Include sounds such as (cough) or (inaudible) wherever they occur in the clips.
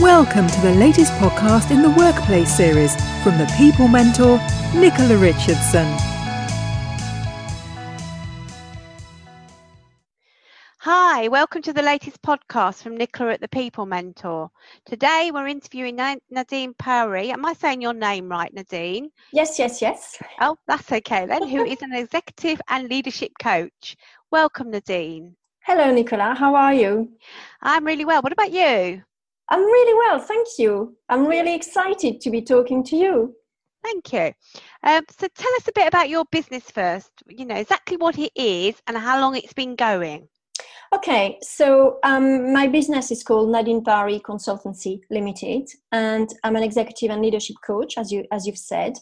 Welcome to the latest podcast in the Workplace series from the People Mentor, Nicola Richardson. Hi, welcome to the latest podcast from Nicola at the People Mentor. Today we're interviewing Nadine Powrie. Am I saying your name right, Nadine? Yes, yes, yes. Oh, that's okay then, who is an executive and leadership coach. Welcome, Nadine. Hello, Nicola. How are you? I'm really well. What about you? I'm really well, thank you. I'm really excited to be talking to you. Thank you. Um, so tell us a bit about your business first. You know, exactly what it is and how long it's been going. Okay, so um, my business is called Nadine Powrie Consultancy Limited, and I'm an executive and leadership coach, as you as you've said,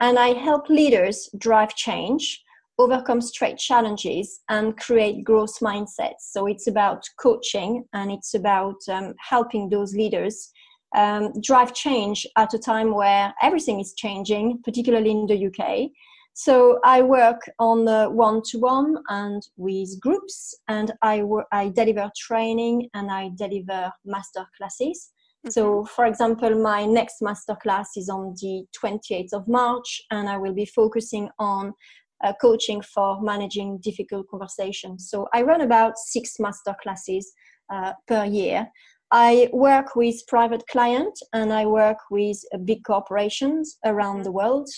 and I help leaders drive change overcome straight challenges and create growth mindsets. So it's about coaching and it's about um, helping those leaders um, drive change at a time where everything is changing, particularly in the UK. So I work on the one-to-one and with groups, and I work, I deliver training and I deliver master classes. Mm-hmm. So, for example, my next masterclass is on the 28th of March, and I will be focusing on uh, coaching for managing difficult conversations. So I run about six master classes uh, per year. I work with private clients and I work with big corporations around the world.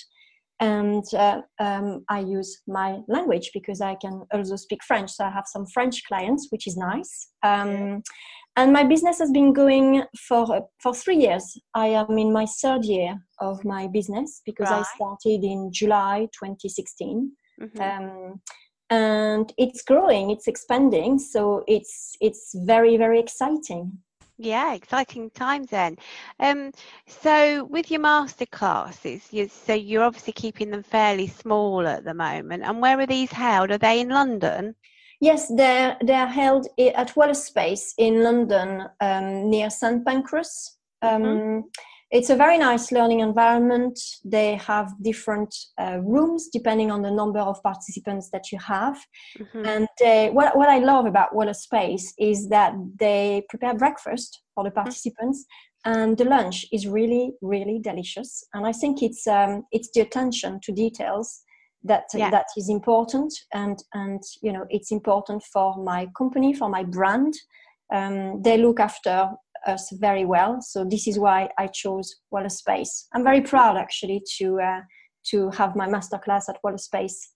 And uh, um, I use my language because I can also speak French. So I have some French clients, which is nice. Um, and my business has been going for uh, for three years. I am in my third year of my business because right. I started in July 2016, mm-hmm. um, and it's growing, it's expanding. So it's it's very very exciting. Yeah, exciting times then. Um, so with your master classes, you, so you're obviously keeping them fairly small at the moment. And where are these held? Are they in London? Yes, they're they're held at Wallace Space in London, um, near St Pancras. Um, mm-hmm. It's a very nice learning environment. They have different uh, rooms depending on the number of participants that you have. Mm-hmm. And uh, what what I love about Wallace Space is that they prepare breakfast for the mm-hmm. participants. Mm-hmm. And the lunch is really, really delicious. And I think it's um, it's the attention to details that yeah. that is important and and you know it's important for my company for my brand um, they look after us very well so this is why i chose wallace space i'm very proud actually to uh, to have my masterclass at wallace space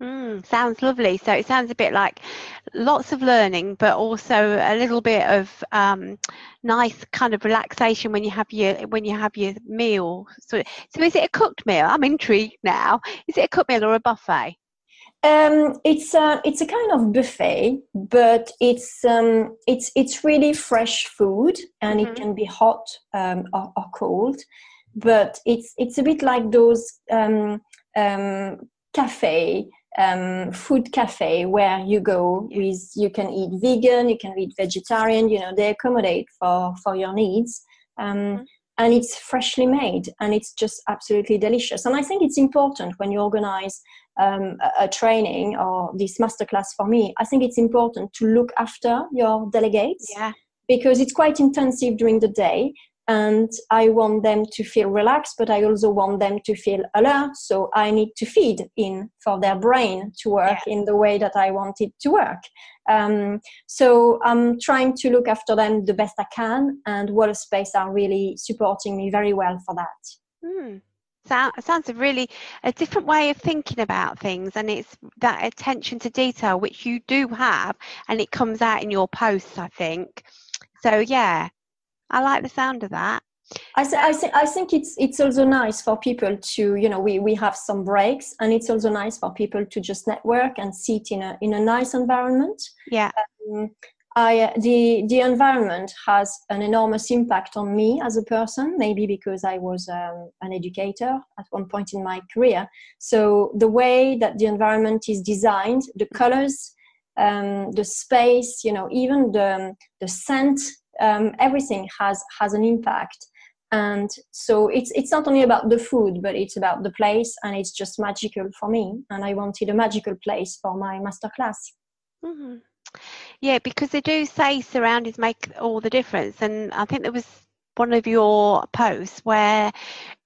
Mm, sounds lovely. So it sounds a bit like lots of learning, but also a little bit of um, nice kind of relaxation when you have your when you have your meal. So, so is it a cooked meal? I'm intrigued now. Is it a cooked meal or a buffet? Um, it's a it's a kind of buffet, but it's um, it's it's really fresh food, and mm-hmm. it can be hot um, or, or, cold. But it's it's a bit like those um, um, cafe um, food cafe where you go with you can eat vegan you can eat vegetarian you know they accommodate for for your needs um, mm-hmm. And it's freshly made and it's just absolutely delicious and i think it's important when you organize um, a, a, training or this masterclass for me i think it's important to look after your delegates yeah because it's quite intensive during the day and I want them to feel relaxed, but I also want them to feel alert. So I need to feed in for their brain to work yeah. in the way that I want it to work. Um, so I'm trying to look after them the best I can, and Wallace Space are really supporting me very well for that. Mm. sounds a really a different way of thinking about things and it's that attention to detail which you do have and it comes out in your posts i think so yeah I like the sound of that. I, th- I, th- I think it's it's also nice for people to you know we, we have some breaks and it's also nice for people to just network and sit in a in a nice environment. Yeah. Um, I the the environment has an enormous impact on me as a person. Maybe because I was um, an educator at one point in my career. So the way that the environment is designed, the colors, um, the space, you know, even the the scent um, everything has has an impact and so it's it's not only about the food but it's about the place and it's just magical for me and i wanted a magical place for my masterclass mm-hmm. yeah because they do say surroundings make all the difference and i think there was one of your posts where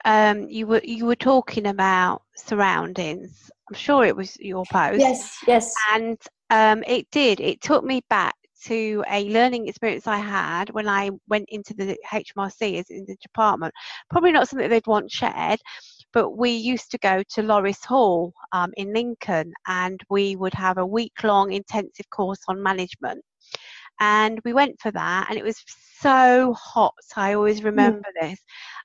um, you were you were talking about surroundings. I'm sure it was your post. Yes, yes. And um, it did. It took me back to a learning experience I had when I went into the HMRC as in the department. Probably not something they'd want shared, but we used to go to Loris Hall um, in Lincoln and we would have a week long intensive course on management. And we went for that, and it was so hot. I always mm. remember mm. this.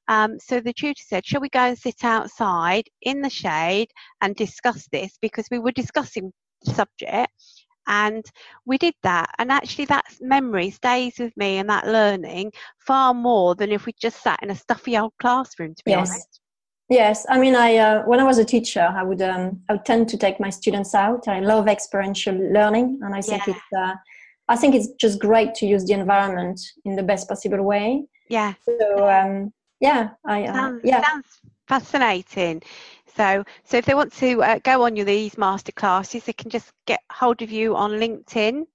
Um, so the tutor said, Shall we go and sit outside in the shade and discuss this? Because we were discussing the subject and we did that. And actually that memory stays with me and that learning far more than if we just sat in a stuffy old classroom to be yes. honest. Yes. I mean i uh, when i was a teacher i would um, i would tend to take my students out. I love experiential learning and i think yeah. it's uh, i think it's just great to use the environment in the best possible way. Yeah. So um, yeah i uh, sounds, yeah sounds fascinating so, so if they want to uh, go on your these master classes, they can just get hold of you on LinkedIn.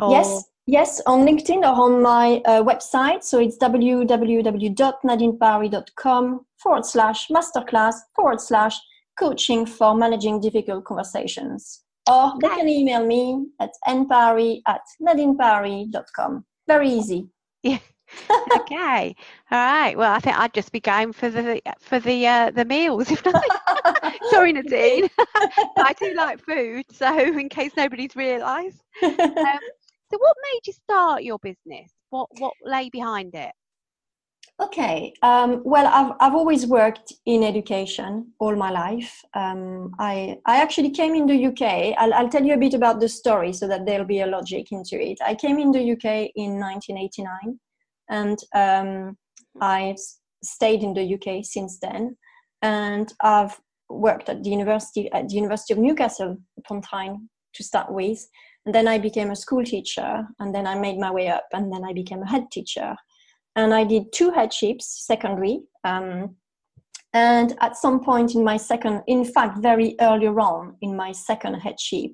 Or... Yes, yes, on LinkedIn or on my uh, website. So it's www.nadinepowrie.com forward slash masterclass forward slash coaching for managing difficult conversations. Or they can email me at npowrie at nadinepowrie.com. Very easy. Yeah okay, all right. Well, I think I'd just be going for the for the uh, the meals. (laughs) If not, (laughs) sorry, Nadine. (laughs) I do like food, so in case nobody's realised. Um, so, what made you start your business? What what lay behind it? Okay. Um, well, I've I've always worked in education all my life. Um, I I actually came in the UK. I'll, I'll tell you a bit about the story so that there'll be a logic into it. I came in the UK in 1989 and um, I've stayed in the UK since then, and I've worked at the university at the University of Newcastle upon Tyne to start with, and then I became a school teacher, and then I made my way up, and then I became a head teacher, and I did two headships secondary. Um, and at some point in my second, in fact, very early on in my second headship,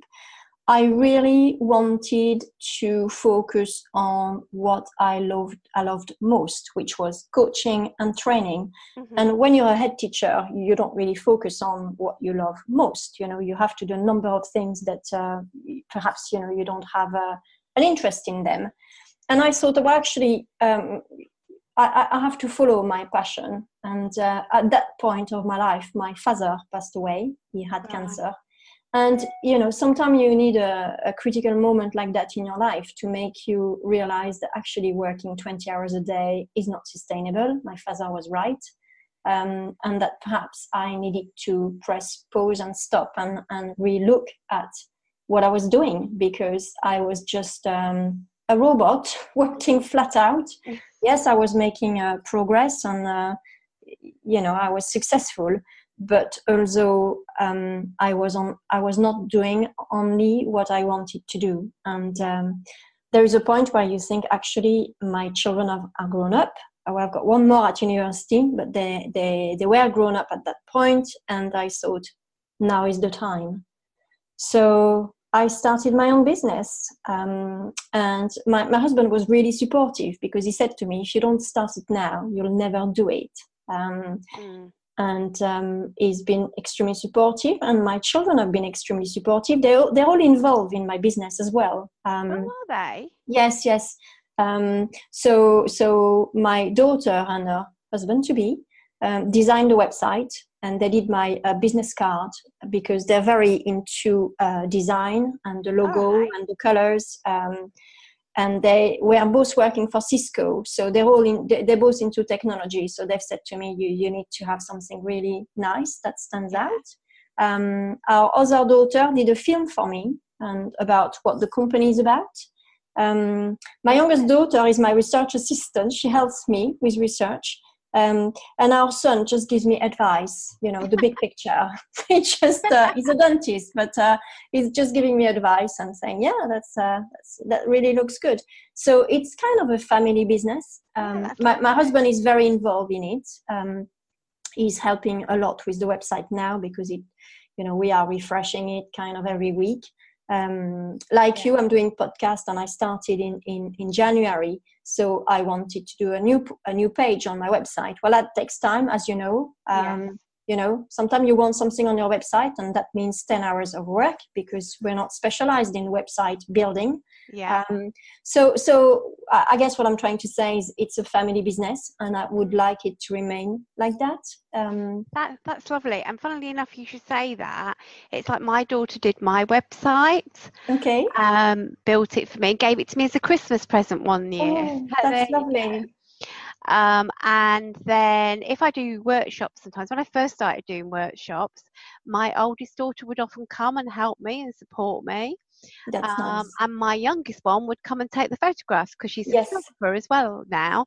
I really wanted to focus on what I loved I loved most, which was coaching and training. Mm-hmm. And when you're a head teacher, you don't really focus on what you love most. You know, you have to do a number of things that uh, perhaps you know you don't have uh, an interest in them. And I thought, well, actually, um, I, I, have to follow my passion. And uh, at that point of my life, my father passed away. He had cancer and you know sometimes you need a, a, critical moment like that in your life to make you realize that actually working 20 hours a day is not sustainable. My father was right. Um, and that perhaps i needed to press pause and stop and, and relook at what i was doing because i was just um, a robot (laughs) working flat out. Yes i was making uh, progress and uh, you know i was successful but also um, I was on I was not doing only what I wanted to do, and um, there is a point where you think actually my children have, are grown up. Oh, I've got one more at university, but they they they were grown up at that point, and I thought now is the time. So I started my own business, um, and my, my husband was really supportive because he said to me, "If you don't start it now, you'll never do it." Um, mm and um, he's been extremely supportive and my children have been extremely supportive. They're, they're all involved in my business as well um, oh, are they? Yes yes. Um, so so my daughter and her husband to be um, designed the website and they did my uh, business card because they're very into uh, design and the logo right. and the colors um, and they were both working for Cisco. So they're all in, they're both into technology. So they've said to me, you, you need to have something really nice that stands out. Um, our other daughter did a film for me and about what the company is about. Um, my youngest daughter is my research assistant. She helps me with research. Um, and our son just gives me advice, you know, the big picture. (laughs) he just uh, he's a dentist, but uh, he's just giving me advice and saying, yeah, that's, uh, that's, that really looks good. So it's kind of a family business. Um, my, my husband is very involved in it. Um, he's helping a lot with the website now because it, you know, we are refreshing it kind of every week. Um, like you i'm doing podcast and i started in, in in january. So i wanted to do a new a new page on my website. Well that takes time as you know. Um, you know sometimes you want something on your website and that means 10 hours of work because we're not specialized in website building. Yeah. Um, so so i guess what i'm trying to say is it's a family business and i would like it to remain like that. Um, that that's lovely. And funnily enough you should say that. It's like my daughter did my website okay. um, built it for me gave it to me as a christmas present one year. Oh, (laughs) that's lovely um, and then if I do workshops sometimes, when I first started doing workshops, my oldest daughter would often come and help me and support me. That's um, nice. And my youngest one would come and take the photographs because she's a yes. photographer as well now.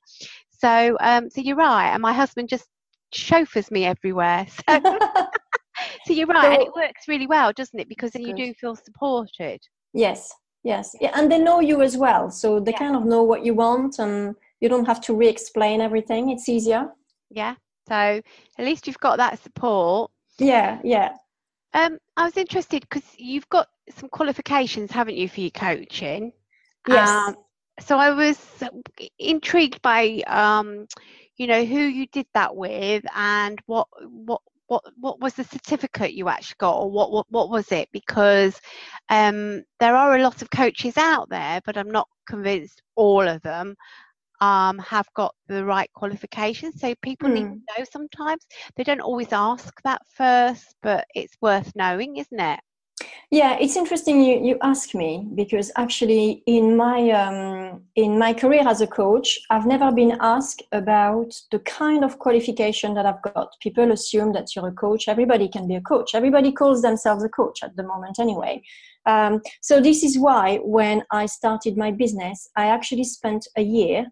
So, um, so you're right. And my husband just chauffeurs me everywhere. (laughs) So, (laughs) so you're right. So, and it works really well, doesn't it? Because then you do feel supported. Yes, yes. Yeah, and they know you as well. So they yeah. kind of know what you want and you don't have to re-explain everything it's easier. Yeah so at least you've got that support. Yeah yeah. Um i was interested because you've got some qualifications haven't you for your coaching? Yes. Um, so i was intrigued by um you know who you did that with and what what what what was the certificate you actually got or what what, what was it? Because um, there are a lot of coaches out there but i'm not convinced all of them um, have got the right qualifications. So people mm. need to hmm. know sometimes. They don't always ask that first, but it's worth knowing, isn't it? Yeah, it's interesting you, you ask me because actually in my um, in my career as a coach, I've never been asked about the kind of qualification that I've got. People assume that you're a coach. Everybody can be a coach. Everybody calls themselves a coach at the moment, anyway. Um, so this is why when I started my business, I actually spent a year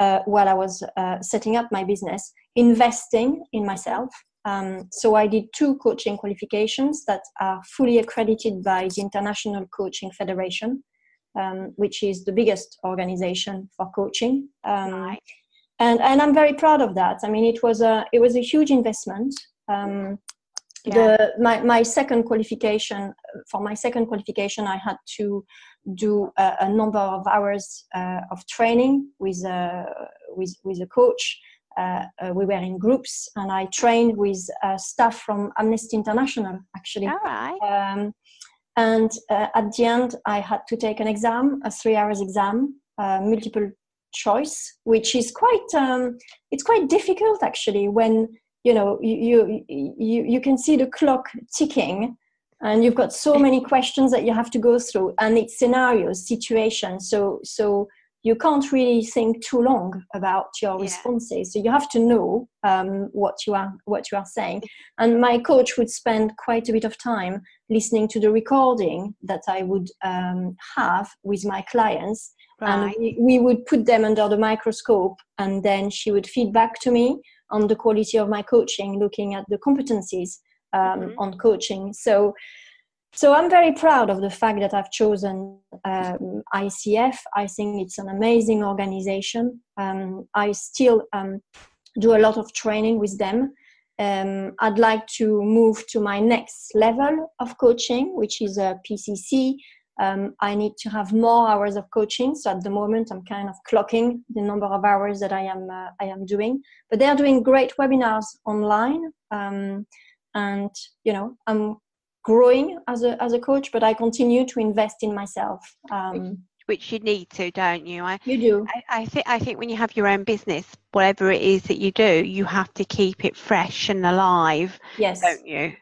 uh, while I was uh, setting up my business, investing in myself. Um, so I did two coaching qualifications that are fully accredited by the International Coaching Federation, um, which is the biggest organization for coaching. Um, right. And, and I'm very proud of that. I mean, it was a it was a huge investment. Um, yeah. The my my second qualification for my second qualification, I had to do a, a number of hours uh, of training with a, with, with a coach. Uh, uh, we were in groups and I trained with uh, staff from Amnesty International actually. All right. Um, and uh, at the end, I had to take an exam, a three hours exam, uh, multiple choice, which is quite, um, it's quite difficult actually when, you know, you, you, you can see the clock ticking and you've got so many questions that you have to go through and it's scenarios situations. So so you can't really think too long about your yeah. responses. So you have to know um, what you are what you are saying. And my coach would spend quite a bit of time listening to the recording that i would um, have with my clients. Right. and we, we would put them under the microscope and then she would feed back to me on the quality of my coaching looking at the competencies um, mm-hmm. on coaching. So, so I'm very proud of the fact that I've chosen um, ICF. I think it's an amazing organization. Um, I still um, do a lot of training with them. Um, I'd like to move to my next level of coaching, which is a PCC. Um, I need to have more hours of coaching. So at the moment, I'm kind of clocking the number of hours that I am uh, I am doing. But they are doing great webinars online. Um, and you know i'm growing as a as a coach but i continue to invest in myself um, which you need to don't you? I, you do. I, I think i think when you have your own business whatever it is that you do you have to keep it fresh and alive yes. don't you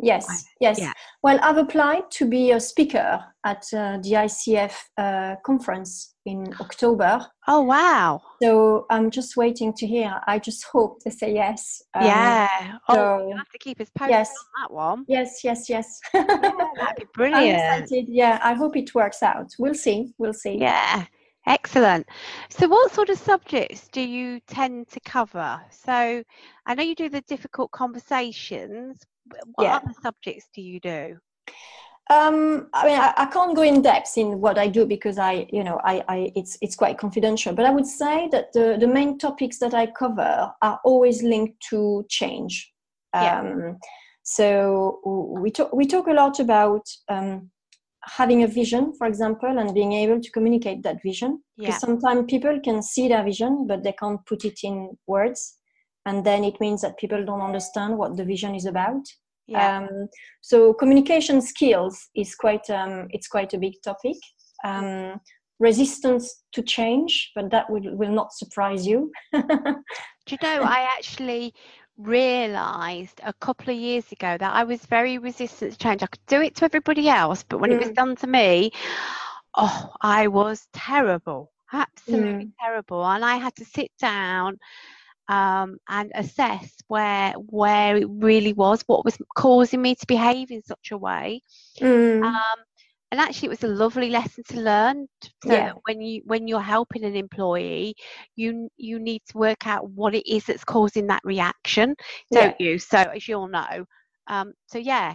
Yes, yes. Yeah. Well, I've applied to be a speaker at uh, the ICF uh, conference in October. Oh, wow. So I'm just waiting to hear. I just hope they say yes. Um, yeah. Oh, so, you have to keep us posted yes. on that one. Yes, yes, yes. (laughs) yeah, that'd be brilliant. Yeah, I hope it works out. We'll see. We'll see. Yeah. Excellent. So, what sort of subjects do you tend to cover? So, I know you do the difficult conversations, what yeah. other subjects do you do? Um, I mean, I, I, can't go in depth in what I do because I, you know, I, I, it's it's quite confidential. But I would say that the the main topics that I cover are always linked to change. Yeah. Um, so we talk we talk a lot about um, having a vision, for example, and being able to communicate that vision. Because Yeah. sometimes people can see their vision, but they can't put it in words. And then it means that people don't understand what the vision is about. Yeah. Um, so communication skills is quite um, it's quite a big topic. Um, resistance to change, but that will, will not surprise you. (laughs) Do you know, I actually realised a couple of years ago that I was very resistant to change. I could do it to everybody else, but when it was Mm. done to me, oh, I was terrible, absolutely Mm. terrible. And I had to sit down um, and assess where where it really was, what was causing me to behave in such a way. Mm, Um, and actually, it was a lovely lesson to learn. So Yeah. that when you when you're helping an employee, you you need to work out what it is that's causing that reaction, don't you? So as you all know, um, so yeah,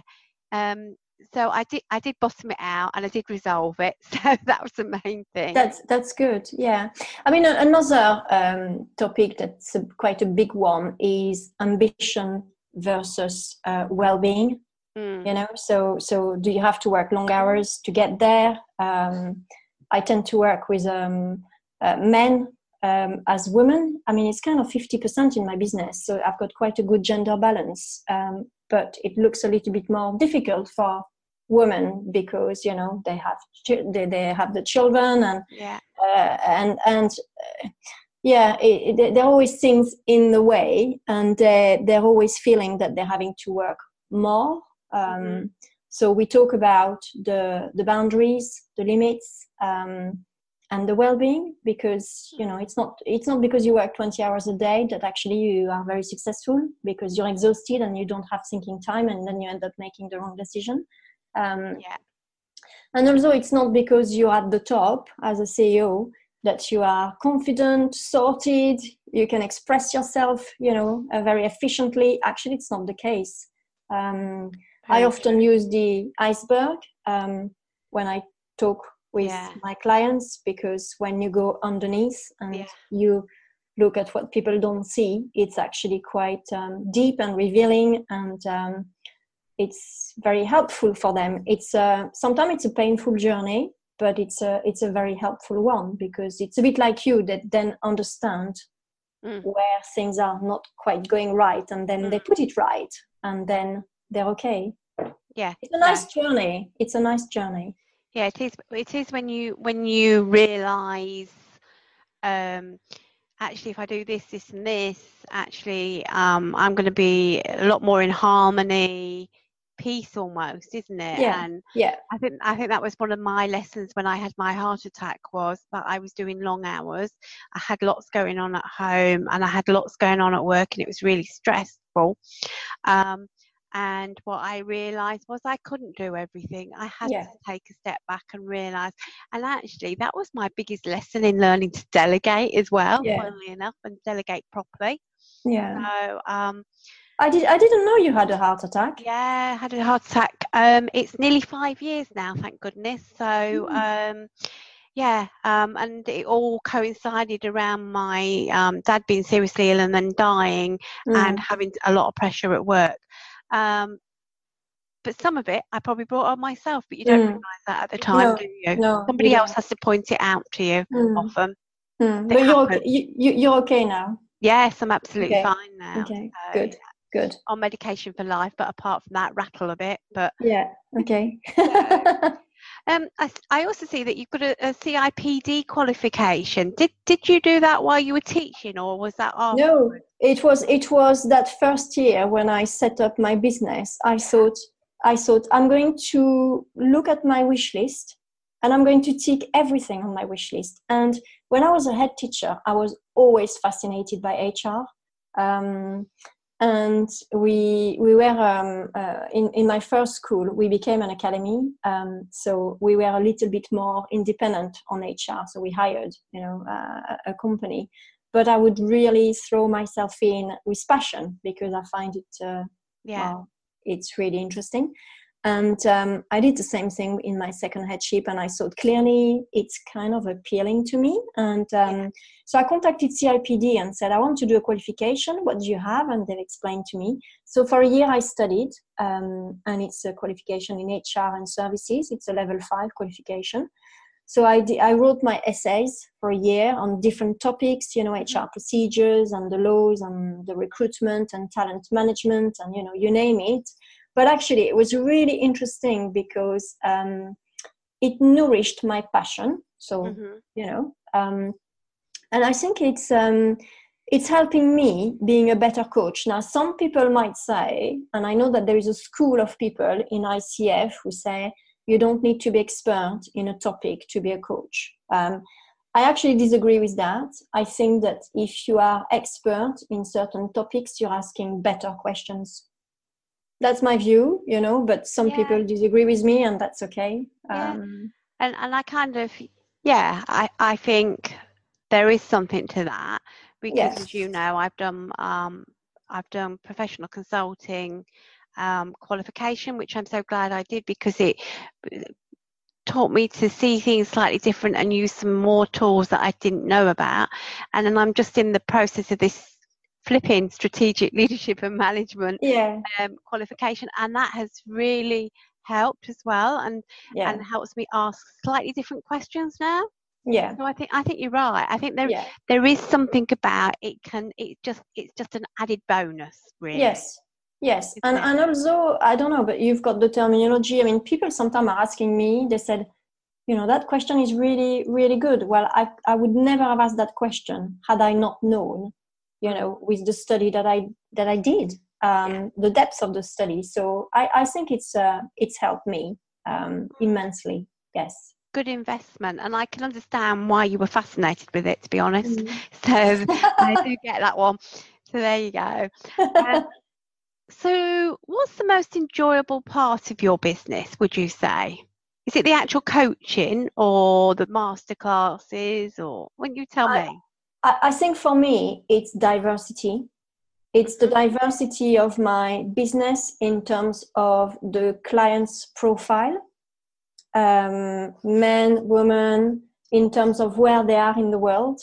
um, so I did I did bottom it out and I did resolve it. (laughs) So that was the main thing. That's that's good. Yeah, I mean another um, topic that's a, quite a big one is ambition versus uh, well-being. Mm, You know, so so do you have to work long hours to get there? Um, I tend to work with um, uh, men um, as women. I mean, it's kind of fifty percent in my business, so I've got quite a good gender balance. Um, but it looks a little bit more difficult for women because you know they have they, they have the children and yeah, uh, and and uh, yeah it, it, there are always things in the way and uh, they're always feeling that they're having to work more. Um, Mhm. so we talk about the the boundaries the limits um, and the well-being because you know it's not it's not because you work 20 hours a day that actually you are very successful because you're exhausted and you don't have thinking time and then you end up making the wrong decision um, yeah, and also, it's not because you're at the top as a CEO that you are confident, sorted, you can express yourself, you know, uh, very efficiently. Actually, it's not the case. Um, I often use the iceberg um, when I talk with Yeah. my clients because when you go underneath and Yeah. you look at what people don't see, it's actually quite um, deep and revealing and um, it's very helpful for them. It's uh, sometimes it's a painful journey, but it's a it's a very helpful one because it's a bit like you that then understand Mm. where things are not quite going right, and then they put it right, and then they're okay. yeah. It's a nice journey. It's a nice journey. Yeah, it is. It is when you when you realise, um, actually, if I do this, this, and this, actually, um, I'm going to be a lot more in harmony, peace, almost, isn't it? Yeah. And Yeah. I think I think that was one of my lessons when I had my heart attack was that I was doing long hours. I had lots going on at home, and I had lots going on at work, and it was really stressful. Um, and what I realised was I couldn't do everything. I had Yeah. to take a step back and realise. And actually, that was my biggest lesson in learning to delegate as well. Yeah. Funnily enough, and delegate properly. Yeah. So um, I did. I didn't know you had a heart attack. yeah, I had a heart attack. Um, it's nearly five years now, thank goodness. So, um, yeah, um, and it all coincided around my um, dad being seriously ill and then dying and Mm. having a lot of pressure at work. Um, but some of it I probably brought on myself, but you don't Mm. realise that at the time, No, do you? no, you Somebody else has to point it out to you Mm. often. Mm. They But you're okay. You, you, you're okay now. Yes, I'm absolutely Okay. fine now. Okay. So, Good. Good. On medication for life, but apart from that, rattle a bit. But Yeah. Okay. (laughs) Um, I, I also see that you've got a, a CIPD qualification. Did did you do that while you were teaching, or was that after? no, it was it was that first year when I set up my business. I thought I thought I'm going to look at my wish list and I'm going to tick everything on my wish list. And when I was a head teacher, I was always fascinated by HR. Um, and we we were um, uh, in in my first school. We became an academy, um, so we were a little bit more independent on HR. So we hired, you know, uh, a company. But I would really throw myself in with passion because I find it uh, Yeah. well, it's really interesting. And um, I did the same thing in my second headship, and I thought clearly it's kind of appealing to me. And um, so I contacted CIPD and said, I want to do a qualification. What do you have? And they explained to me. So for a year, I studied, um, and it's a qualification in HR and services. It's a level five qualification. So I, I wrote my essays for a year on different topics, you know, HR procedures and the laws and the recruitment and talent management and, you know, you name it. But actually, it was really interesting because um, it nourished my passion. So, mm-hmm. you know, um, and I think it's, um, it's helping me being a better coach. Now, some people might say, and I know that there is a school of people in ICF who say, you don't need to be expert in a topic to be a coach. Um, I actually disagree with that. I think that if you are expert in certain topics, you're asking better questions. That's my view, you know, but some yeah. people disagree with me and that's okay. Yeah. Um, and, and I kind of, yeah, I, I think there is something to that because yes. as you know, I've done, um, I've done professional consulting, um, qualification, which I'm so glad I did because it taught me to see things slightly different and use some more tools that I didn't know about. And then I'm just in the process of this flipping strategic leadership and management yeah. um, qualification, and that has really helped as well, and yeah. and helps me ask slightly different questions now. Yeah. So I think I think you're right. I think there yeah. there is something about it can it just it's just an added bonus, really. Yes. Yes, and, and also, I don't know, but you've got the terminology. I mean, people sometimes are asking me, they said, you know, that question is really, really good. Well, I, I would never have asked that question had I not known, you know, with the study that I, that I did, um, the depth of the study. So I, I think it's, uh, it's helped me um, immensely. Yes good investment and i can understand why you were fascinated with it to be honest mm. (laughs) so i do get that one so there you go um, (laughs) So, what's the most enjoyable part of your business, would you say? Is it the actual coaching or the masterclasses, or when you tell I, me? I think for me, it's diversity. It's the diversity of my business in terms of the client's profile um, men, women, in terms of where they are in the world,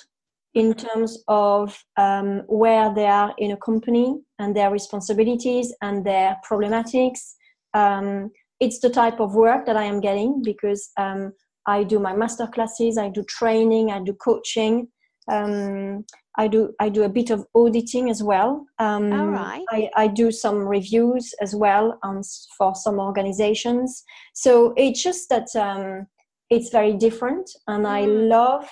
in terms of um, where they are in a company and their responsibilities and their problematics. Um, it's the type of work that I am getting because um, I do my master classes, I do training, I do coaching. Um, I do I do a bit of auditing as well. Um, All right. I, I do some reviews as well on, for some organizations. So it's just that um, it's very different, and mm. I love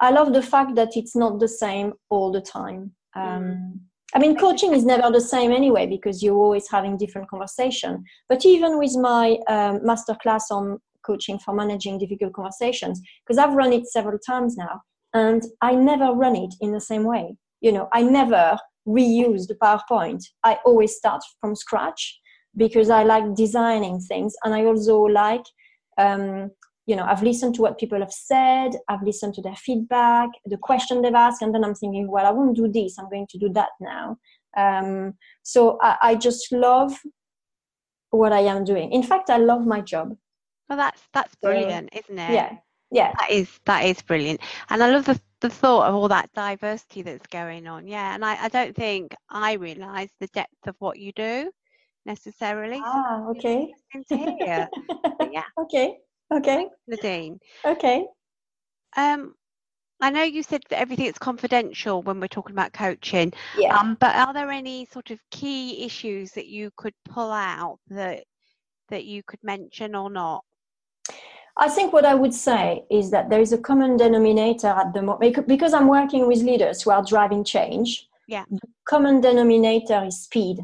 I love the fact that it's not the same all the time. Um, mm. I mean, coaching is never the same anyway because you're always having different conversation. But even with my um, masterclass on coaching for managing difficult conversations, because I've run it several times now, and I never run it in the same way. You know, I never reuse the PowerPoint. I always start from scratch because I like designing things, and I also like um, you know i've listened to what people have said i've listened to their feedback the question they've asked and then i'm thinking well i won't do this i'm going to do that now. Um, so I, I, just love what i am doing. In fact i love my job. Well that's that's brilliant so, isn't it? yeah yeah that is that is brilliant and i love the, the thought of all that diversity that's going on yeah and i, I don't think i realize the depth of what you do necessarily ah okay (laughs) yeah okay Okay. Nadine. Okay. Um, I know you said that everything is confidential when we're talking about coaching. Yeah. Um, but are there any sort of key issues that you could pull out that that you could mention or not? I think what I would say is that there is a common denominator at the moment because I'm working with leaders who are driving change. Yeah. The common denominator is speed.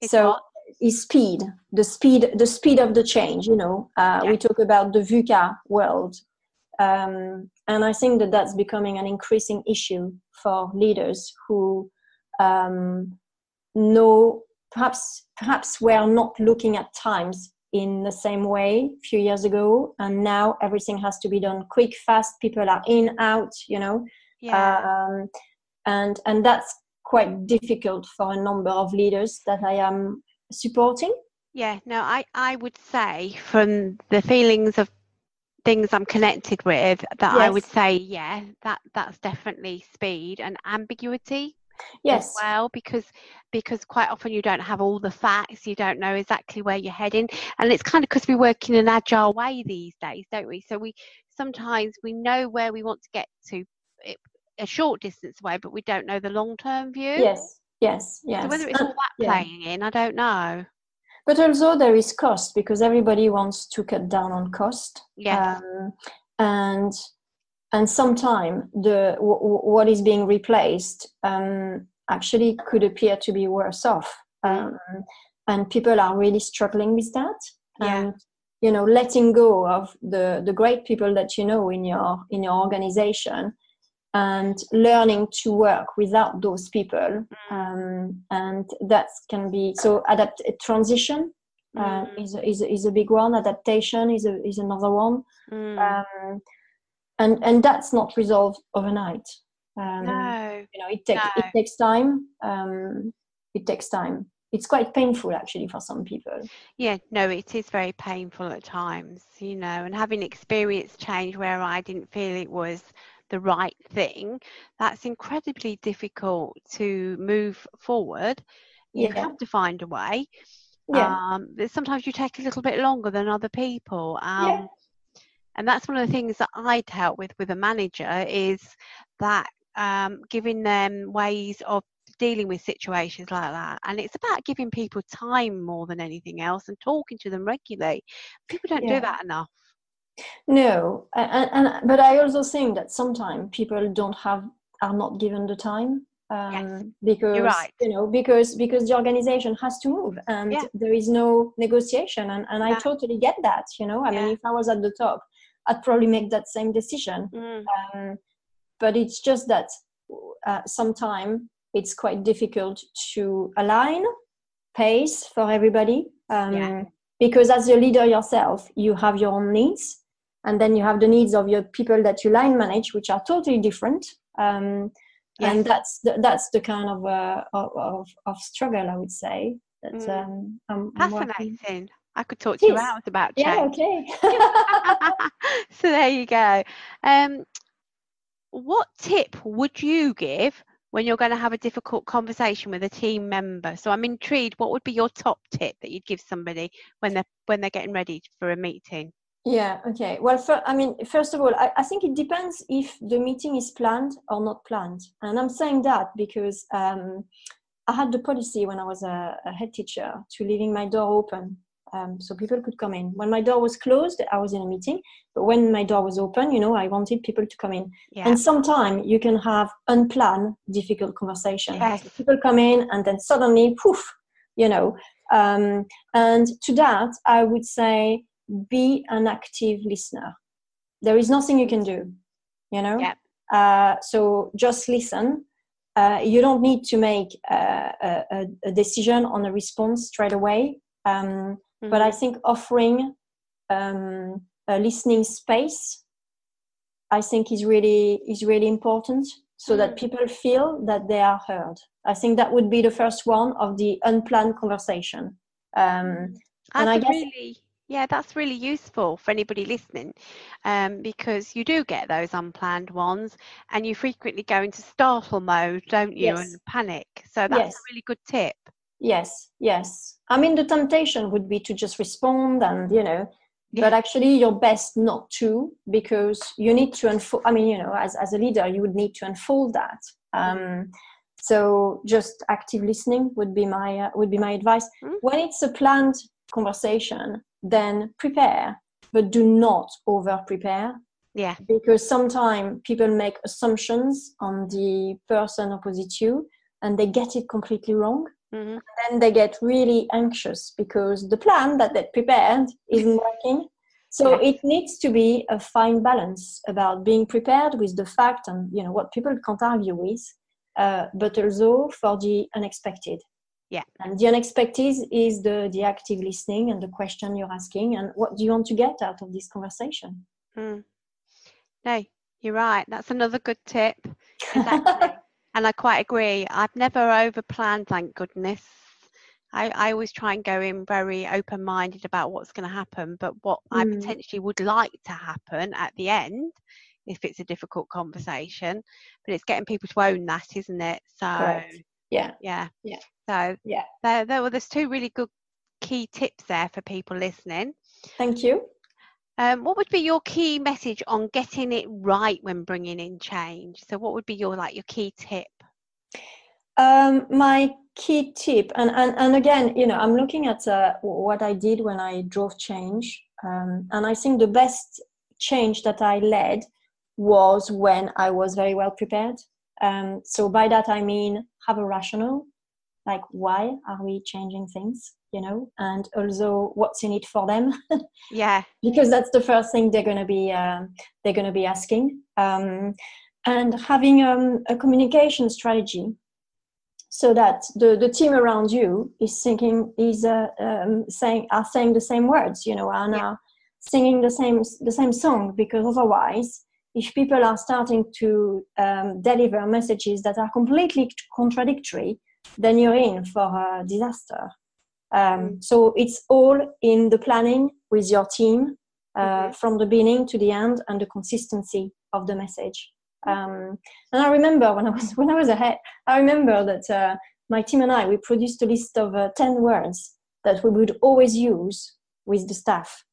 It's so what? is speed the speed the speed of the change you know uh, yeah. we talk about the VUCA world um, and i think that that's becoming an increasing issue for leaders who um, know perhaps perhaps we're not looking at times in the same way a few years ago and now everything has to be done quick fast. People are in out you know? Yeah. um, and and that's quite difficult for a number of leaders that i am supporting. Yeah, no, I, I would say from the feelings of things I'm connected with that I would say, yeah, that that's definitely speed and ambiguity as Yes. well because because quite often you don't have all the facts, you don't know exactly where you're heading. And it's kind of because we work in an agile way these days, don't we? So we sometimes we know where we want to get to it, a short distance away, but we don't know the long term view. Yes. Yes. Yes. So whether it's all that yeah. playing in, I don't know. but also there is cost because everybody wants to cut down on cost Yes. um, and and sometime the what is being replaced um, actually could appear to be worse off. Um, and people are really struggling with that. Yeah. and you know letting go of the the great people that you know in your in your organization and learning to work without those people um, and that can be so adapt transition uh, Mm, is, a, is, is a big one. Adaptation is, a, is another one. Mm. And and that's not resolved overnight um, no. you know it takes No. it takes time um, it takes time it's quite painful actually for some people Yeah, no, it is very painful at times, you know, and having experienced change where I didn't feel it was the right thing, that's incredibly difficult to move forward. You Yeah. have to find a way. yeah Um, sometimes you take a little bit longer than other people. Um, Yeah. And that's one of the things that I dealt with with a manager is that um, giving them ways of dealing with situations like that. And it's about giving people time more than anything else and talking to them regularly. People don't Yeah. do that enough. no and, and but i also think that sometimes people don't have are not given the time um, because right. you know because because the organization has to move and Yeah. there is no negotiation and, and i totally get that you know i mean if i was at the top i'd probably make that same decision Mm, um, but it's just that uh, sometimes it's quite difficult to align pace for everybody um, Yeah. because as a leader yourself you have your own needs and then you have the needs of your people that you line manage which are totally different um, and that's the, that's the kind of, uh, of, of struggle i would say that Mm. um, I'm, I'm working- fascinating. I could talk to you hours about yeah okay (laughs) (laughs) so there you go. Um, what tip would you give when you're going to have a difficult conversation with a team member? So I'm intrigued. What would be your top tip that you'd give somebody when they're when they're getting ready for a meeting? Yeah, okay. Well, fir- I mean, first of all, I, I think it depends if the meeting is planned or not planned. And I'm saying that because um, I had the policy when I was a, a head teacher to leaving my door open um, so people could come in. When my door was closed, I was in a meeting. But when my door was open, you know, I wanted people to come in. Yeah. And sometimes you can have unplanned, difficult conversation. Yes. So people come in and then suddenly, poof, you know. Um, and to that, I would say be an active listener. There is nothing you can do, you know. Yep. Uh, so just listen. Uh, you don't need to make uh, a, a, a decision on a response straight away. Um, But I Mhm. think offering um, a listening space, I think is really is really important, so that Mm. people feel that they are heard. I think that would be the first one of the unplanned conversation. Um, and That's I guess- really yeah, that's really useful for anybody listening, um, because you do get those unplanned ones, and you frequently go into startle mode, don't you, Yes. and panic. So that's Yes. a really good tip. Yes, yes. I mean, the temptation would be to just respond and, you know, but actually you're best not to because you need to unfold. I mean, you know, as, as a leader, you would need to unfold that. Um, so just active listening would be my, uh, would be my advice. Mm. When it's a planned conversation, then prepare, but do not over prepare Yeah. because sometimes people make assumptions on the person opposite you and they get it completely wrong hmm then they get really anxious because the plan that they prepared isn't (laughs) working. So Yeah. it needs to be a fine balance about being prepared with the fact and you know what people can't argue with, uh, but also for the unexpected. Yeah. And the unexpected is the the active listening and the question you're asking and what do you want to get out of this conversation. Mm. No, you're right. That's another good tip. (laughs) Exactly. And I quite agree. I've never over planned, thank goodness. I, I always try and go in very open minded about what's going to happen, but what I Mm. potentially would like to happen at the end, if it's a difficult conversation, but it's getting people to own that, isn't it? So, Correct. Yeah. yeah. Yeah. So, Yeah. there, there, well, there's two really good key tips there for people listening. Thank you. Um, what would be your key message on getting it right when bringing in change? So, what would be your like your key tip? Um, my key tip, and, and, and again, you know, I'm looking at uh, what I did when I drove change. Um, and I think the best change that I led was when I was very well prepared. Um, so by that I mean have a rationale, like why are we changing things, you know, and also what's in it for them. (laughs) Yeah, because that's the first thing they're going to be um, they're going to be asking um, and having um, a communication strategy so that the, the team around you is thinking is uh, um, saying are saying the same words you know and Yeah. are singing the same the same song because otherwise if people are starting to um, deliver messages that are completely contradictory then you're in for a disaster um, so it's all in the planning with your team uh, Mhm. from the beginning to the end and the consistency of the message. Um, and I remember when I was (laughs) when I was ahead, I remember that uh, my team and I we produced a list of uh, ten words that we would always use with the staff.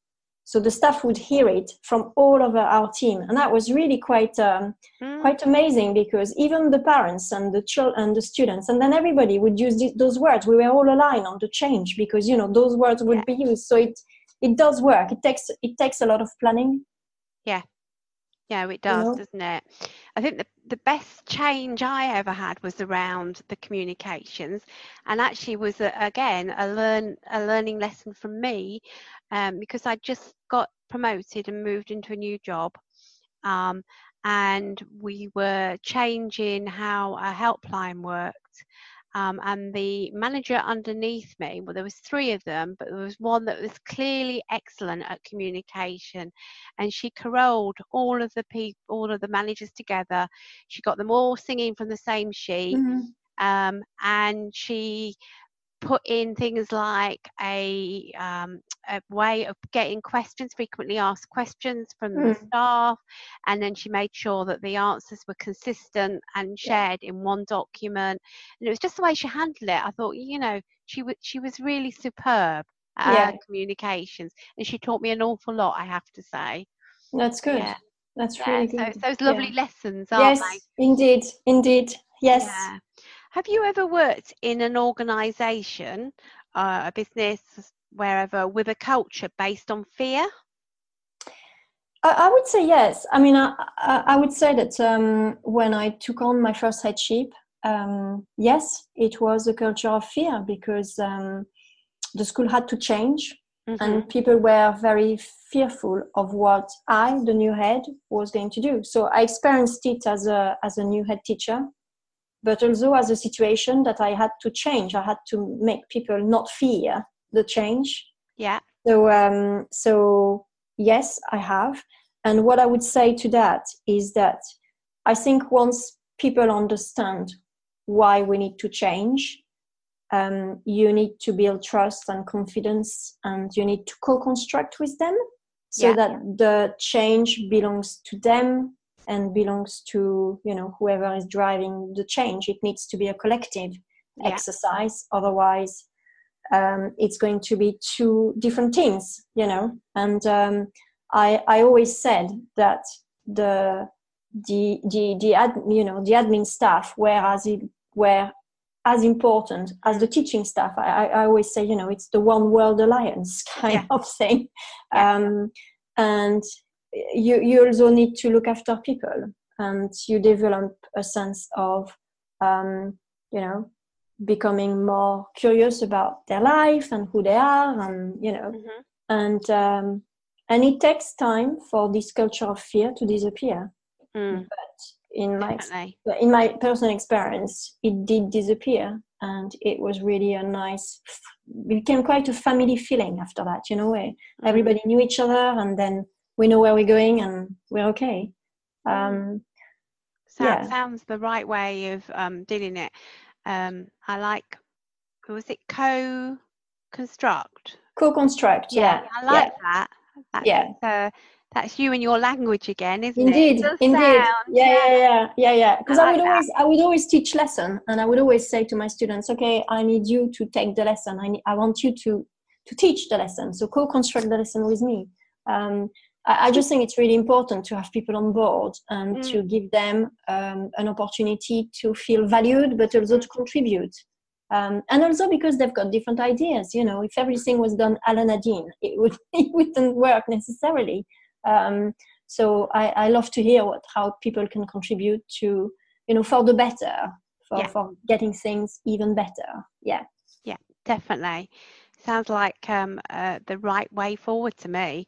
So the staff would hear it from all over our team, and that was really quite um, Mm, quite amazing because even the parents and the children and the students and then everybody would use th- those words. We were all aligned on the change because you know those words would Yeah. be used. So it it does work. It takes it takes a lot of planning. Yeah, Yeah, it you does, know? doesn't it? I think the the best change I ever had was around the communications, and actually was a, again a learn a learning lesson from me, um, because I just got promoted and moved into a new job, um, and we were changing how a helpline worked. Um, and the manager underneath me, well, there was three of them, but there was one that was clearly excellent at communication, and she caroled all of the people, all of the managers together. She got them all singing from the same sheet, um, and she put in things like a, um, a way of getting questions, frequently asked questions from the Mm. staff, and then she made sure that the answers were consistent and Yeah. shared in one document. And it was just the way she handled it. I thought, you know, she was she was really superb at Yeah. communications, and she taught me an awful lot. I have to say. that's good Yeah. that's Yeah, really so good those lovely Yeah. lessons, aren't yes they? indeed indeed yes Yeah. Have you ever worked in an organisation, uh, a business, wherever, with a culture based on fear? I, I would say yes. I mean, I, I, I would say that um, when I took on my first headship, um, yes, it was a culture of fear because um, the school had to change Mhm. and people were very fearful of what I, the new head, was going to do. So I experienced it as a as a new head teacher, but also as a situation that I had to change. I had to make people not fear the change Yeah. so, um, so yes, I have. And what I would say to that is that I think once people understand why we need to change, um, you need to build trust and confidence, and you need to co-construct with them, so Yeah. that the change belongs to them and belongs to you know whoever is driving the change. It needs to be a collective Yeah. exercise. Otherwise, um, it's going to be two different teams, you know. And um, I I always said that the the the the ad, you know the admin staff were as it were as important as the teaching staff. I, I, always say you know it's the one world alliance (laughs) kind Yeah. of thing, Yeah. um, and you you also need to look after people and you develop a sense of um, you know becoming more curious about their life and who they are and you know Mhm. and um, and it takes time for this culture of fear to disappear Mm, in my definitely. in my personal experience it did disappear and it was really a nice became quite a family feeling after that you know where Mm. everybody knew each other and then we know where we're going and we're okay um, Sou- yeah. Sounds the right way of um, doing it. Um, I like was it co-construct? Co-construct, yeah. I like yeah. that. That's, Yeah. uh, that's you and your language again, isn't Indeed, it? It does indeed. yeah, yeah, yeah, yeah, yeah. Because I I, would that. always, I would always teach lesson, and I would always say to my students, "Okay, I need you to take the lesson. I need, I want you to to teach the lesson. So co-construct the lesson with me." Um, I, I just think it's really important to have people on board and Mm. to give them um, an opportunity to feel valued, but also to contribute. Um, and also because they've got different ideas. You know, if everything was done a la it would (laughs) it wouldn't work necessarily. Um, so I, I love to hear what how people can contribute to you know for the better for, Yeah. for getting things even better Yeah. yeah definitely. Sounds like um, uh, the right way forward to me.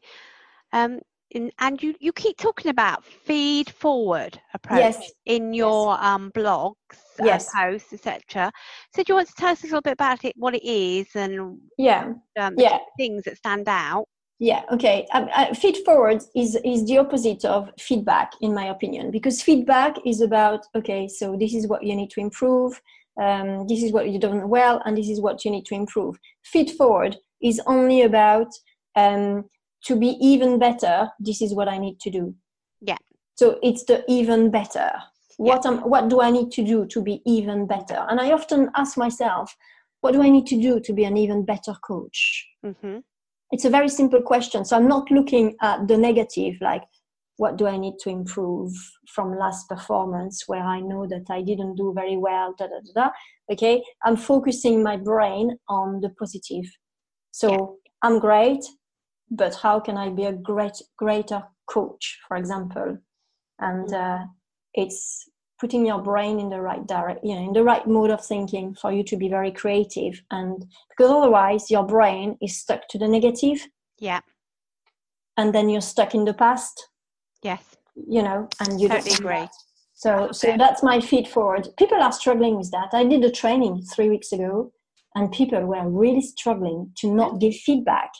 Um, in, and you, you keep talking about feed forward approach Yes. in your um, blogs, Yes. uh, posts, etc. So do you want to tell us a little bit about it, what it is, and yeah um, Yeah. things that stand out? yeah okay um, uh, feed forward is is the opposite of feedback in my opinion because feedback is about okay so this is what you need to improve um, this is what you've done well and this is what you need to improve feed forward is only about um, to be even better this is what i need to do. Yeah. so it's the even better. What am what do i need to do to be even better? And i often ask myself what do i need to do to be an even better coach? Hmm it's a very simple question. So i'm not looking at the negative like what do i need to improve from last performance where i know that i didn't do very well da da da, da. okay? I'm focusing my brain on the positive. So Yeah. i'm great but how can i be a great greater coach for example and uh, it's putting your brain in the right direct you know in the right mode of thinking for you to be very creative and because otherwise your brain is stuck to the negative Yeah. and then you're stuck in the past Yes. you know and you Totally agree. that. so so that's my feed forward people are struggling with that i did a training three weeks ago and people were really struggling to not give feedback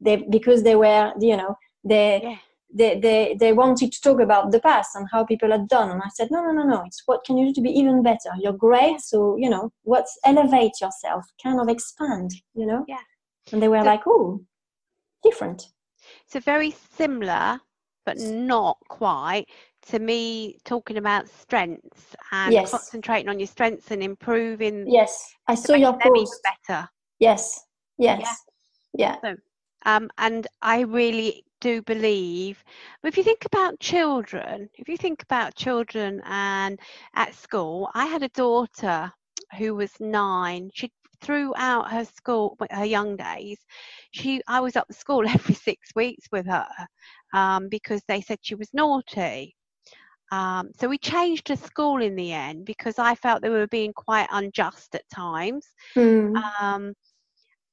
they because they were you know they Yeah. they, they they wanted to talk about the past and how people had done. And i said no no no no. It's what can you do to be even better? You're great so you know what's elevate yourself. Kind of expand you know? Yeah. and they were So- like oh different. So very similar, but not quite. To me talking about strengths and Yes. concentrating on your strengths and improving yes. I saw your post. better. yes. Yes. Yeah Um, and I really do believe, if you think about children, if you think about children and at school, I had a daughter who was nine. She throughout her school, her young days, she I was up the school (laughs) every six weeks with her um, because they said she was naughty. Um, so we changed the school in the end because I felt they were being quite unjust at times. Hmm. Um,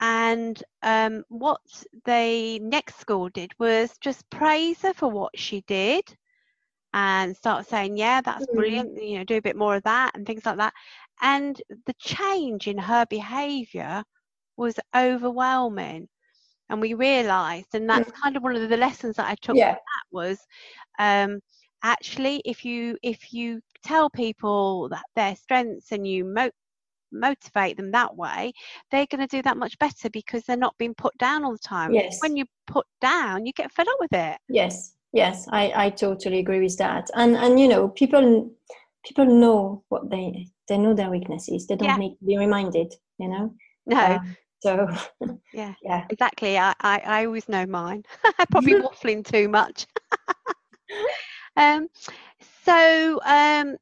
and um, what the next school did was just praise her for what she did and start saying, Yeah, that's Mm. brilliant, you know, do a bit more of that and things like that. And the change in her behavior was overwhelming. And we realized, and that's kind of one of the lessons that I took Yeah. from that was um, actually if you if you tell people that their strengths and you mo- motivate them that way they're going to do that much better because they're not being put down all the time Yes. when you put down you get fed up with it Yes, yes, I, I totally agree with that. And and you know, people people know what they they know their weaknesses. They don't Yeah. need to be reminded, you know. no Um, so (laughs) yeah (laughs) yeah. exactly I, I i always know mine (laughs) I probably waffling too much um so um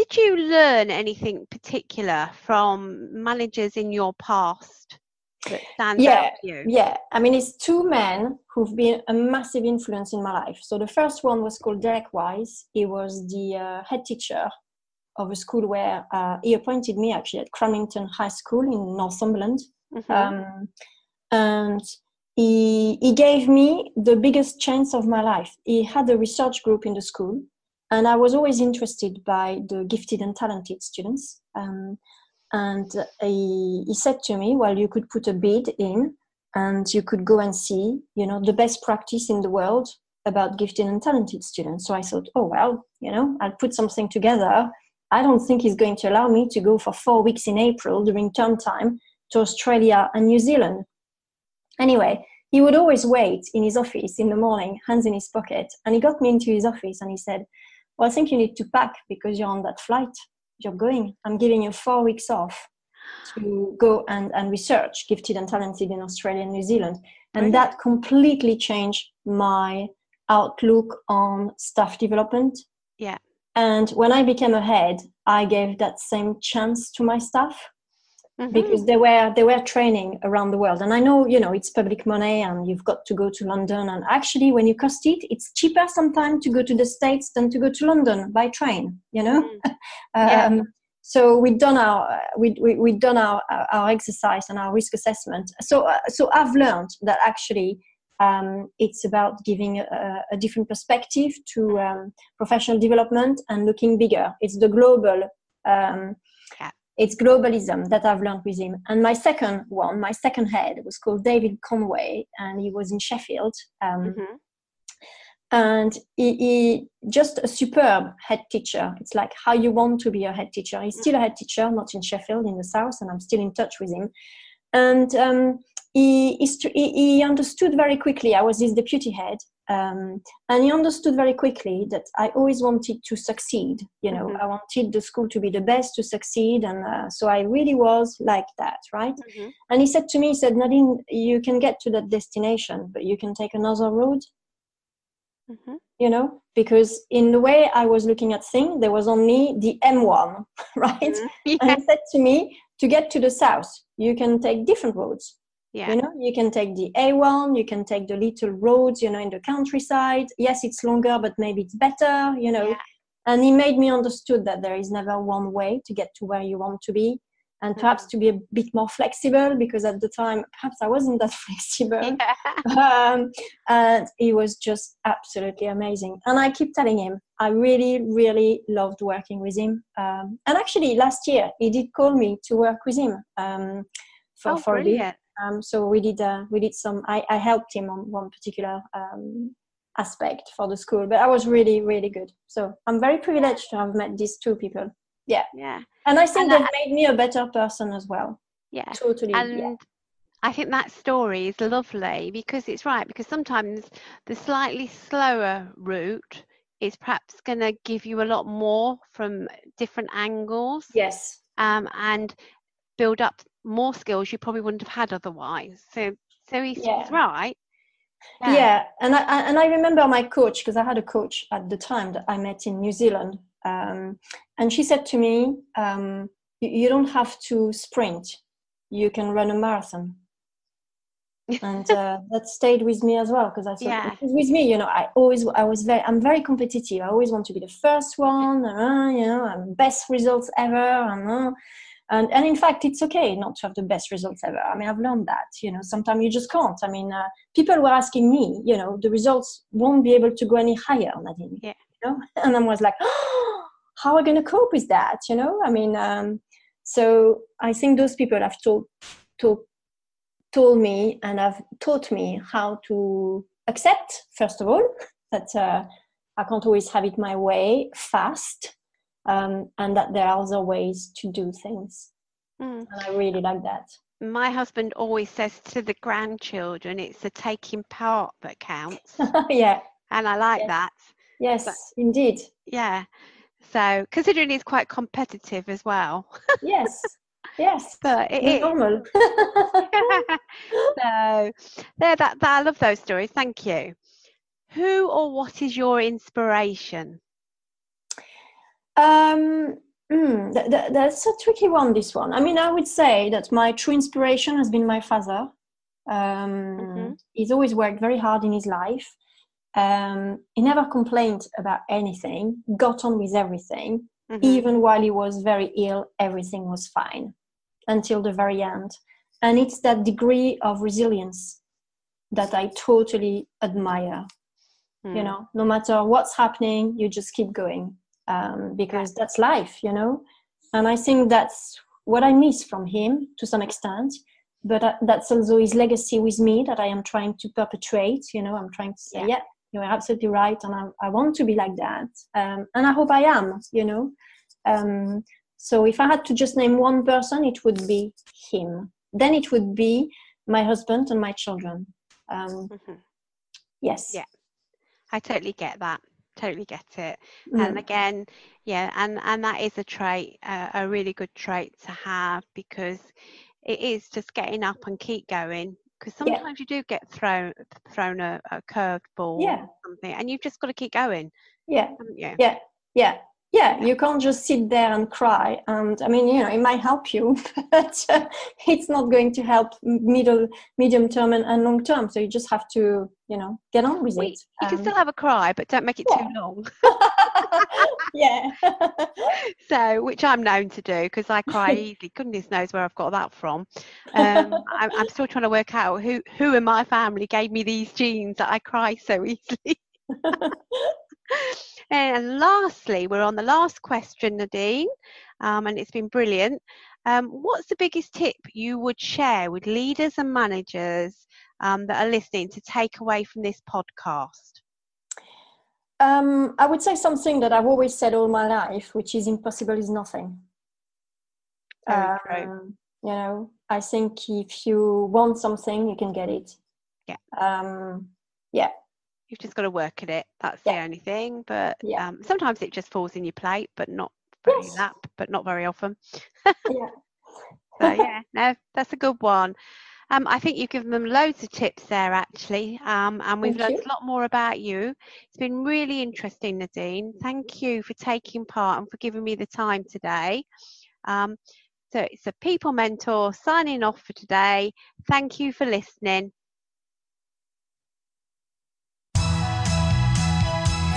did you learn anything particular from managers in your past that stands Yeah, out to you Yeah, I mean, it's two men who've been a massive influence in my life. So the first one was called Derek Wise. He was the uh, head teacher of a school where uh, he appointed me actually at Cramlington High School in Northumberland. Mhm. um, and he, he gave me the biggest chance of my life. He had a research group in the school, and I was always interested by the gifted and talented students. Um, and he, he said to me, "Well, you could put a bid in, and you could go and see, you know, the best practice in the world about gifted and talented students." So I thought, "Oh well, you know, I'll put something together." I don't think he's going to allow me to go for four weeks in April during term time to Australia and New Zealand. Anyway, he would always wait in his office in the morning, hands in his pocket, and he got me into his office and he said, Well, I think you need to pack because you're on that flight. You're going. I'm giving you four weeks off to go and, and research gifted and talented in Australia and New Zealand. And that completely changed my outlook on staff development. Yeah. And when I became a head, I gave that same chance to my staff mm-hmm. because they were they were training around the world. And I know, you know, it's public money and you've got to go to London. And actually when you cost it, it's cheaper sometimes to go to the States than to go to London by train, you know? Mm. (laughs) yeah. um, so we've done our we, we, we've done our, our exercise and our risk assessment so uh, so i've learned that actually um, it's about giving a, a different perspective to um, professional development and looking bigger it's the global um, yeah. It's globalism that i've learned with him and my second one my second head was called david conway and he was in sheffield um, mm-hmm. and he, he, just a superb head teacher. It's like how you want to be a head teacher. He's still a head teacher not in sheffield in the south and i'm still in touch with him. And um, he, he, he, understood very quickly. I was his deputy head um, and he understood very quickly that i always wanted to succeed you know mm-hmm. i wanted the school to be the best to succeed and uh, so i really was like that right mm-hmm. and he said to me he said nadine you can get to that destination but you can take another road mm-hmm. you know because in the way i was looking at things there was only the m1 (laughs) right mm-hmm. yeah. and he said to me to get to the south you can take different roads yeah. you know you can take the a1 you can take the little roads you know in the countryside yes it's longer but maybe it's better you know yeah. and he made me understood that there is never one way to get to where you want to be and perhaps to be a bit more flexible because at the time perhaps I wasn't that (laughs) flexible. Yeah. (laughs) Um, and he was just absolutely amazing. And I keep telling him I really, really loved working with him. Um, and actually, last year he did call me to work with him um, for oh, for brilliant. Um, so we did uh, we did some. I, I helped him on one particular um, aspect for the school, but I was really, really good. So I'm very privileged to have met these two people yeah yeah and i think and they've that, made me a better person as well yeah totally and yeah. I think that story is lovely because it's right because sometimes the slightly slower route is perhaps going to give you a lot more from different angles. Yes. Um, and build up more skills you probably wouldn't have had otherwise. So, so he's, yeah. right. Yeah. yeah. and I and I remember my coach because I had a coach at the time that I met in New Zealand, um, and she said to me, um, you, you, don't have to sprint, you can run a marathon. (laughs) and uh, that stayed with me as well because I thought yeah. with me, you know, I always I was very I'm very competitive. I always want to be the first one, uh, you know, and best results ever, and, uh, and and in fact, it's okay not to have the best results ever. I mean, I've learned that. You know, sometimes you just can't. I mean, uh, people were asking me, you know, the results won't be able to go any higher, Nadine. Yeah. You know, (laughs) and I was like. Oh, how are we going to cope with that you know i mean um, so i think those people have told told told me and have taught me how to accept first of all that uh, i can't always have it my way fast um, and that there are other ways to do things mm. and i really like that my husband always says to the grandchildren it's the taking part that counts (laughs) yeah and i like yes. that yes but, indeed yeah so considering he's quite competitive as well. (laughs) yes. Yes. But it is normal. (laughs) so there that, that I love those stories. Thank you. Who or what is your inspiration? Um Mm, th- th- that's a tricky one. This one. I mean, I would say that my true inspiration has been my father. Um, mm-hmm. He's always worked very hard in his life, um, he never complained about anything, got on with everything. Mm-hmm. Even while he was very ill, everything was fine until the very end. And it's that degree of resilience that I totally admire. Mm. You know, no matter what's happening, you just keep going um, because that's life, you know. And I think that's what I miss from him to some extent but uh, that's also his legacy with me that I am trying to perpetuate. You know, I'm trying to say, yeah, yeah you're absolutely right and I, I want to be like that um, and i hope i am you know um, so if i had to just name one person it would be him then it would be my husband and my children. Um, Mhm. yes. Yeah. I totally get that. Totally get it. Mm. And again, yeah, and and that is a trait, uh, a really good trait to have because it is just getting up and keep going. Because Yeah. sometimes you do get thrown thrown a, a curved ball Yeah. or something, and you've just got to keep going, Yeah. Yeah. Yeah. Yeah, Yeah. you can't just sit there and cry. And I mean, you know, it might help you, (laughs) but uh, it's not going to help middle, medium term, and, and long term. So you just have to, you know, get on with Well, it. You can Um, still have a cry, but don't make it yeah. too long. (laughs) yeah. (laughs) so, which I'm known to do because I cry easily. Goodness knows where I've got that from. Um, I'm, I'm still trying to work out who who in my family gave me these genes that I cry so easily. And lastly, we're on the last question, Nadine, um, and it's been brilliant. Um, what's the biggest tip you would share with leaders and managers um, that are listening to take away from this podcast? um, I would say something that I've always said all my life, which is impossible is nothing. Very true. Um, you know, I think if you want something, you can get it. Yeah. Um, You've just got to work at it. That's the only thing. But Yeah. um, sometimes it just falls in your plate, but not very Yes. that, but not very often. yeah. (laughs) So yeah, no, that's a good one. Um, I think you've given them loads of tips there, actually, um, and we've Thank learned you. a lot more about you. It's been really interesting, Nadine. Thank you for taking part and for giving me the time today. Um, so it's a people mentor signing off for today. Thank you for listening.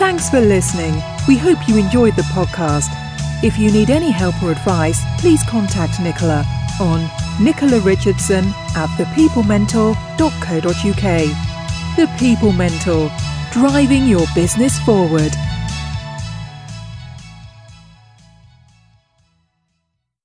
Thanks for listening. We hope you enjoyed the podcast. If you need any help or advice, please contact Nicola on Nicola Richardson at thepeoplementor.co.uk. The People Mentor, driving your business forward.